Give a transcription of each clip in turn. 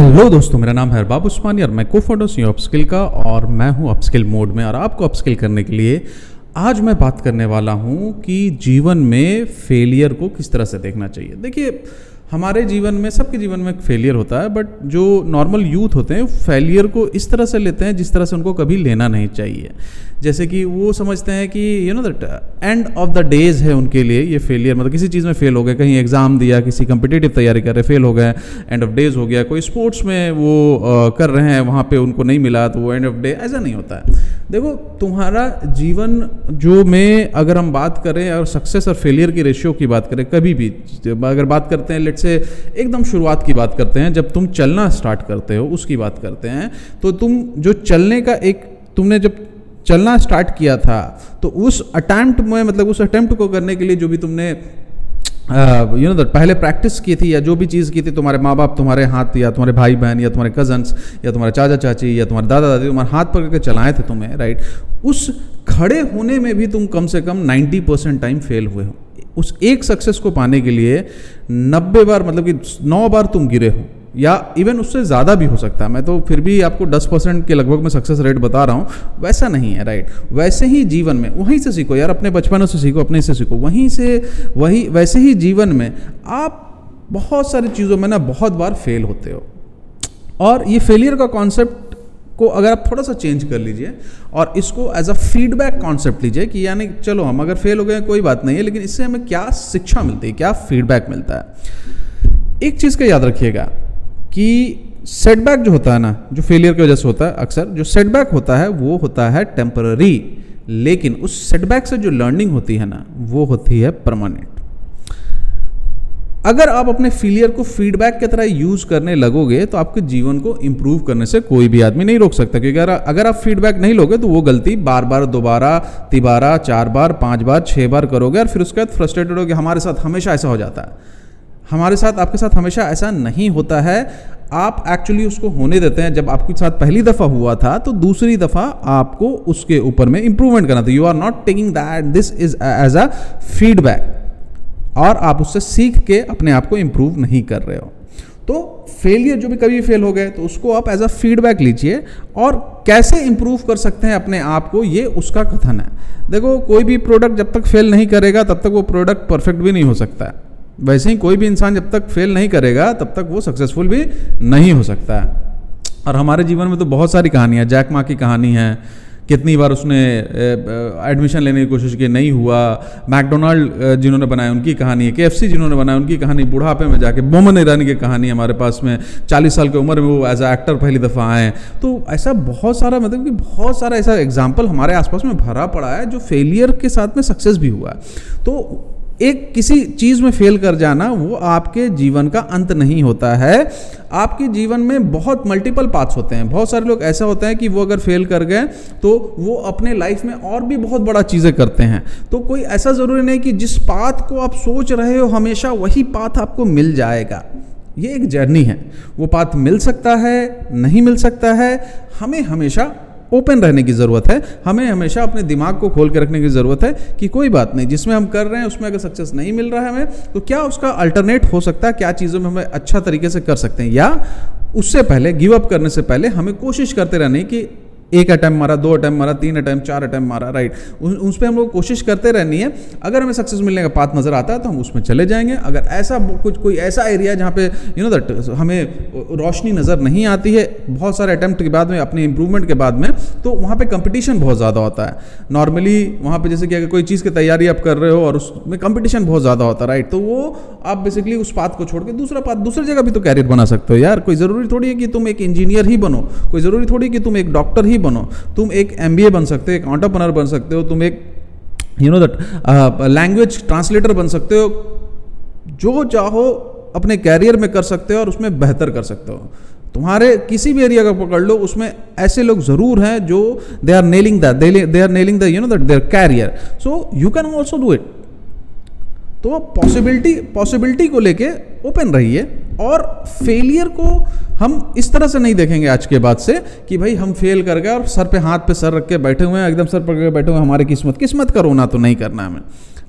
Hello दोस्तों, मेरा नाम है अरबाब उस्मानी और मैं को फाउंडर सी अपस्किल का और मैं हूँ अपस्किल मोड में और आपको अपस्किल करने के लिए आज मैं बात करने वाला हूँ कि जीवन में फेलियर को किस तरह से देखना चाहिए। देखिए हमारे जीवन में सबके जीवन में फेलियर होता है बट जो नॉर्मल यूथ होते हैं फेलियर को इस तरह से लेते हैं जिस तरह से उनको कभी लेना नहीं चाहिए। जैसे कि वो समझते हैं कि you know that end of the days है उनके लिए ये फेलियर मतलब किसी चीज़ में फेल हो गए कहीं एग्ज़ाम दिया किसी कंपिटेटिव तैयारी कर रहे फेल हो गए एंड ऑफ़ डेज़ हो गया कोई स्पोर्ट्स में वो uh, कर रहे हैं वहाँ पर उनको नहीं मिला तो वो एंड ऑफ़ डे ऐसा नहीं होता है। देखो तुम्हारा जीवन जो में अगर हम बात करें और सक्सेस और फेलियर की रेशियो की बात करें कभी भी अगर बात करते हैं लेट से एकदम शुरुआत की बात करते हैं, जब तुम चलना स्टार्ट करते हो, उसकी बात करते हैं तो तुम जो चलने का एक तुमने जब चलना स्टार्ट किया था तो उस अटैम्प्ट में मतलब उस अटैम्प्ट को करने के लिए जो भी तुमने यू नो पहले प्रैक्टिस की थी, या जो भी चीज़ की थी, तुम्हारे माँ बाप तुम्हारे हाथ, या तुम्हारे भाई बहन या तुम्हारे कजन्स या तुम्हारे चाचा चाची या तुम्हारे दादा दादी तुम्हारे हाथ पकड़ के चलाए थे तुम्हें राइट उस खड़े होने में भी तुम कम से कम 90 परसेंट टाइम फेल हुए हो। उस एक सक्सेस को पाने के लिए 90 बार मतलब कि नौ बार तुम गिरे हो, या इवन उससे ज़्यादा भी हो सकता है। मैं तो फिर भी आपको 10 परसेंट के लगभग मैं सक्सेस रेट बता रहा हूँ। वैसा नहीं है राइट वैसे ही जीवन में, वहीं से सीखो यार, अपने बचपनों से सीखो, अपने से सीखो। वहीं से, वही, वैसे ही जीवन में आप बहुत सारी चीज़ों में ना बहुत बार फेल होते हो। और ये फेलियर का कॉन्सेप्ट को अगर आप थोड़ा सा चेंज कर लीजिए और इसको एज अ फीडबैक कॉन्सेप्ट लीजिए कि यानी चलो हम अगर फेल हो गए कोई बात नहीं है, लेकिन इससे हमें क्या शिक्षा मिलती है, क्या फीडबैक मिलता है? एक चीज़ का याद रखिएगा कि सेटबैक जो होता है ना, जो फेलियर की वजह से होता है, अक्सर जो सेटबैक होता है, वो होता है टेम्पररी लेकिन उस सेटबैक से जो लर्निंग होती है ना, वो होती है परमानेंट अगर आप अपने फेलियर को फीडबैक की तरह यूज़ करने लगोगे तो आपके जीवन को इंप्रूव करने से कोई भी आदमी नहीं रोक सकता। क्योंकि अगर अगर आप फीडबैक नहीं लोगे तो वो गलती बार बार दोबारा, तिबारा चार बार पाँच बार छह बार करोगे और फिर उसके बाद फ्रस्ट्रेटेड हो हमारे साथ हमेशा ऐसा हो जाता है। हमारे साथ, आपके साथ हमेशा ऐसा नहीं होता है। आप एक्चुअली उसको होने देते हैं। जब आपके साथ पहली दफ़ा हुआ था तो दूसरी दफ़ा आपको उसके ऊपर में इंप्रूवमेंट करना था। You are not taking that this is as a feedback और आप उससे सीख के अपने आप को इम्प्रूव नहीं कर रहे हो। तो फेलियर जो भी कभी फेल हो गए तो उसको आप एज अ फीडबैक लीजिए और कैसे इंप्रूव कर सकते हैं अपने आप को, ये उसका कथन है। देखो, कोई भी प्रोडक्ट जब तक फेल नहीं करेगा, तब तक वो प्रोडक्ट परफेक्ट भी नहीं हो सकता है। वैसे ही कोई भी इंसान जब तक फेल नहीं करेगा, तब तक वो सक्सेसफुल भी नहीं हो सकता है। और हमारे जीवन में तो बहुत सारी कहानियाँ, जैक माँ की कहानी है कितनी बार उसने एडमिशन लेने की कोशिश की, नहीं हुआ। मैकडोनाल्ड जिन्होंने बनाया उनकी कहानी है के जिन्होंने बनाया उनकी कहानी, बुढ़ापे में जाके बोमन ईरानी की कहानी हमारे पास में 40 साल की उम्र में वो एज एक्टर पहली दफ़ा आए। तो ऐसा बहुत सारा मतलब कि बहुत सारा ऐसा एग्ज़ाम्पल हमारे आसपास में भरा पड़ा है, जो फेलियर के साथ में सक्सेस भी हुआ है। तो एक किसी चीज़ में फेल कर जाना, वो आपके जीवन का अंत नहीं होता है। आपके जीवन में बहुत मल्टीपल पाथ्स होते हैं। बहुत सारे लोग ऐसा होता है कि वो अगर फेल कर गए तो वो अपने लाइफ में और भी बहुत बड़ा चीज़ें करते हैं। तो कोई ऐसा ज़रूरी नहीं कि जिस पाथ को आप सोच रहे हो, हमेशा वही पाथ आपको मिल जाएगा। ये एक जर्नी है। वो पाथ मिल सकता है, नहीं मिल सकता है, हमें हमेशा ओपन रहने की ज़रूरत है। हमें हमेशा अपने दिमाग को खोल के रखने की ज़रूरत है कि कोई बात नहीं, जिसमें हम कर रहे हैं, उसमें अगर सक्सेस नहीं मिल रहा है हमें तो क्या उसका अल्टरनेट हो सकता है? क्या चीज़ों में हमें अच्छा तरीके से कर सकते हैं? या उससे पहले गिव अप करने से पहले हमें कोशिश करते रहने की एक अटैम्प मारा, दो अटैम्प मारा, तीन अटैम्प चार अटैम्प मारा राइट उस पर हम लोग कोशिश करते रहनी है। अगर हमें सक्सेस मिलने का पाथ नज़र आता है तो हम उसमें चले जाएँगे। अगर ऐसा कुछ, कोई ऐसा एरिया जहाँ पे यू नो दैट हमें रोशनी नज़र नहीं आती है, बहुत सारे अटैम्प्ट के बाद में, अपने इंप्रूवमेंट के बाद में तो वहाँ पर कंपटीशन बहुत ज़्यादा होता है। नॉर्मली वहाँ पर जैसे कि अगर कोई चीज़ की तैयारी आप कर रहे हो और उसमें कंपटीशन बहुत ज़्यादा होता है राइट तो वो आप बेसिकली उस पाथ को छोड़ के दूसरा पाथ दूसरी जगह भी तो कैरियर बना सकते हो। यार कोई ज़रूरी थोड़ी है कि तुम एक इंजीनियर ही बनो। कोई ज़रूरी थोड़ी कि तुम एक डॉक्टर ही बनो। तुम एक एमबीए बन सकते हो, एक ऑन्टरप्रनर बन सकते हो, तुम एक you know that language translator बन सकते हो, जो चाहो अपने कैरियर में कर सकते हो और उसमें बेहतर कर सकते हो। तुम्हारे किसी भी एरिया का पकड़ लो, उसमें ऐसे लोग ज़रूर हैं जो they are nailing that they are nailing the you know that their career so you can also do it तो पॉसिबिलिटी पॉसिबिलिटी को लेके ओपन रहिए और फेलियर को हम इस तरह से नहीं देखेंगे आज के बाद से कि भाई हम फेल कर गए और सर पे हाथ पे सर रख के बैठे हुए हैं, एकदम सर पकड़ के बैठे हुए हमारे किस्मत किस्मत का रोना तो नहीं करना हमें।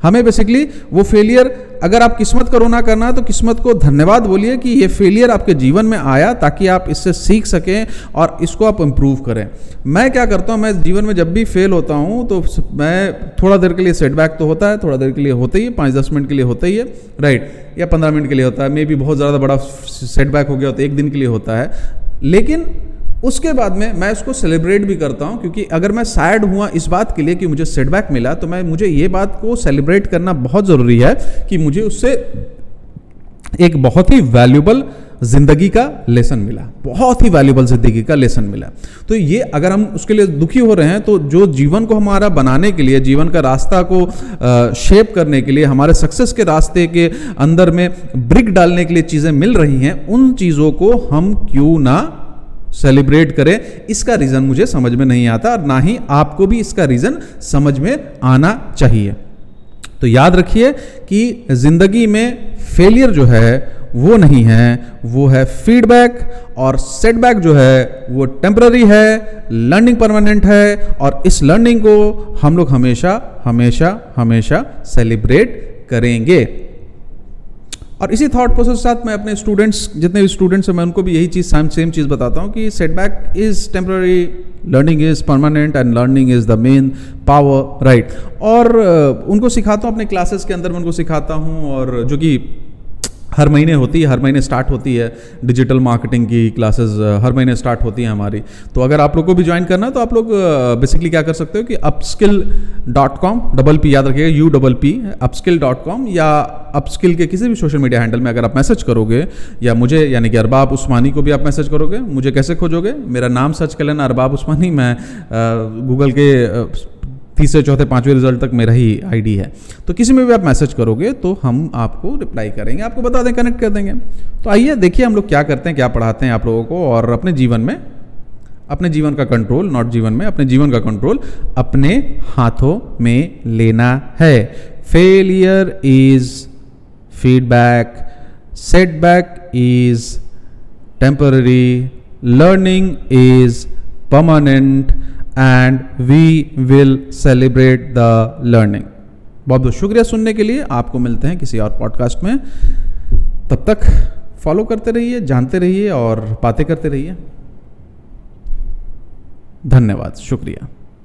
हमें बेसिकली वो फेलियर अगर आप किस्मत का रोना करना है तो किस्मत को धन्यवाद बोलिए कि ये फेलियर आपके जीवन में आया, ताकि आप इससे सीख सकें और इसको आप इम्प्रूव करें। मैं क्या करता हूँ, मैं जीवन में जब भी फेल होता हूँ तो मैं थोड़ा देर के लिए सेटबैक तो होता है, थोड़ा देर के लिए होता ही है पाँच दस मिनट के लिए होता ही है राइट या पंद्रह मिनट के लिए होता है मे भी बहुत ज़्यादा बड़ा सेटबैक हो गया तो एक दिन के लिए होता है। लेकिन उसके बाद में मैं उसको सेलिब्रेट भी करता हूँ, क्योंकि अगर मैं सैड हुआ इस बात के लिए कि मुझे सेटबैक मिला तो मैं, मुझे ये बात को सेलिब्रेट करना बहुत ज़रूरी है कि मुझे उससे एक बहुत ही वैल्यूबल ज़िंदगी का लेसन मिला। बहुत ही वैल्यूबल ज़िंदगी का लेसन मिला। तो ये अगर हम उसके लिए दुखी हो रहे हैं तो जो जीवन को हमारा बनाने के लिए, जीवन का रास्ता को शेप करने के लिए, हमारे सक्सेस के रास्ते के अंदर में ब्रिक डालने के लिए चीज़ें मिल रही हैं, उन चीज़ों को हम क्यों ना सेलिब्रेट करें, इसका रीज़न मुझे समझ में नहीं आता और ना ही आपको भी इसका रीज़न समझ में आना चाहिए। तो याद रखिए कि ज़िंदगी में फेलियर जो है, वो नहीं है, वो है फीडबैक और सेटबैक जो है, वो टेम्पररी है लर्निंग परमानेंट है और इस लर्निंग को हम लोग हमेशा हमेशा हमेशा सेलिब्रेट करेंगे। और इसी थॉट प्रोसेस के साथ मैं अपने स्टूडेंट्स जितने भी स्टूडेंट्स हैं, मैं उनको भी यही चीज़ सेम चीज़ बताता हूँ कि setback is temporary learning is permanent and learning is the main power right और उनको सिखाता हूँ, अपने क्लासेस के अंदर मैं उनको सिखाता हूँ और जो कि हर महीने होती है, हर महीने स्टार्ट होती है डिजिटल मार्केटिंग की क्लासेस हर महीने स्टार्ट होती हैं हमारी। तो अगर आप लोग को भी ज्वाइन करना है तो आप लोग बेसिकली क्या कर सकते हो कि upskill dot com double P याद रखिएगा U double P upskill dot com या अपस्किल के किसी भी सोशल मीडिया हैंडल में अगर आप मैसेज करोगे, या मुझे, यानी कि अरबाब उस्मानी को भी आप मैसेज करोगे, मुझे कैसे खोजोगे? मेरा नाम सर्च कर लेना, अरबाब उस्मानी, मैं गूगल के तीसरे, चौथे, पाँचवें रिज़ल्ट तक मेरा ही आईडी है। तो किसी में भी आप मैसेज करोगे तो हम आपको रिप्लाई करेंगे, आपको बता दें कनेक्ट कर देंगे। तो आइए देखिए हम लोग क्या करते हैं, क्या पढ़ाते हैं आप लोगों को, और अपने जीवन में, अपने जीवन का कंट्रोल नॉट जीवन में, अपने जीवन का कंट्रोल अपने हाथों में लेना है। Failure is feedback setback is temporary learning is permanent and we will celebrate the learning बहुत बहुत शुक्रिया सुनने के लिए। आपको मिलते हैं किसी और पॉडकास्ट में। तब तक फॉलो करते रहिए, जानते रहिए और बातें करते रहिए। धन्यवाद। शुक्रिया।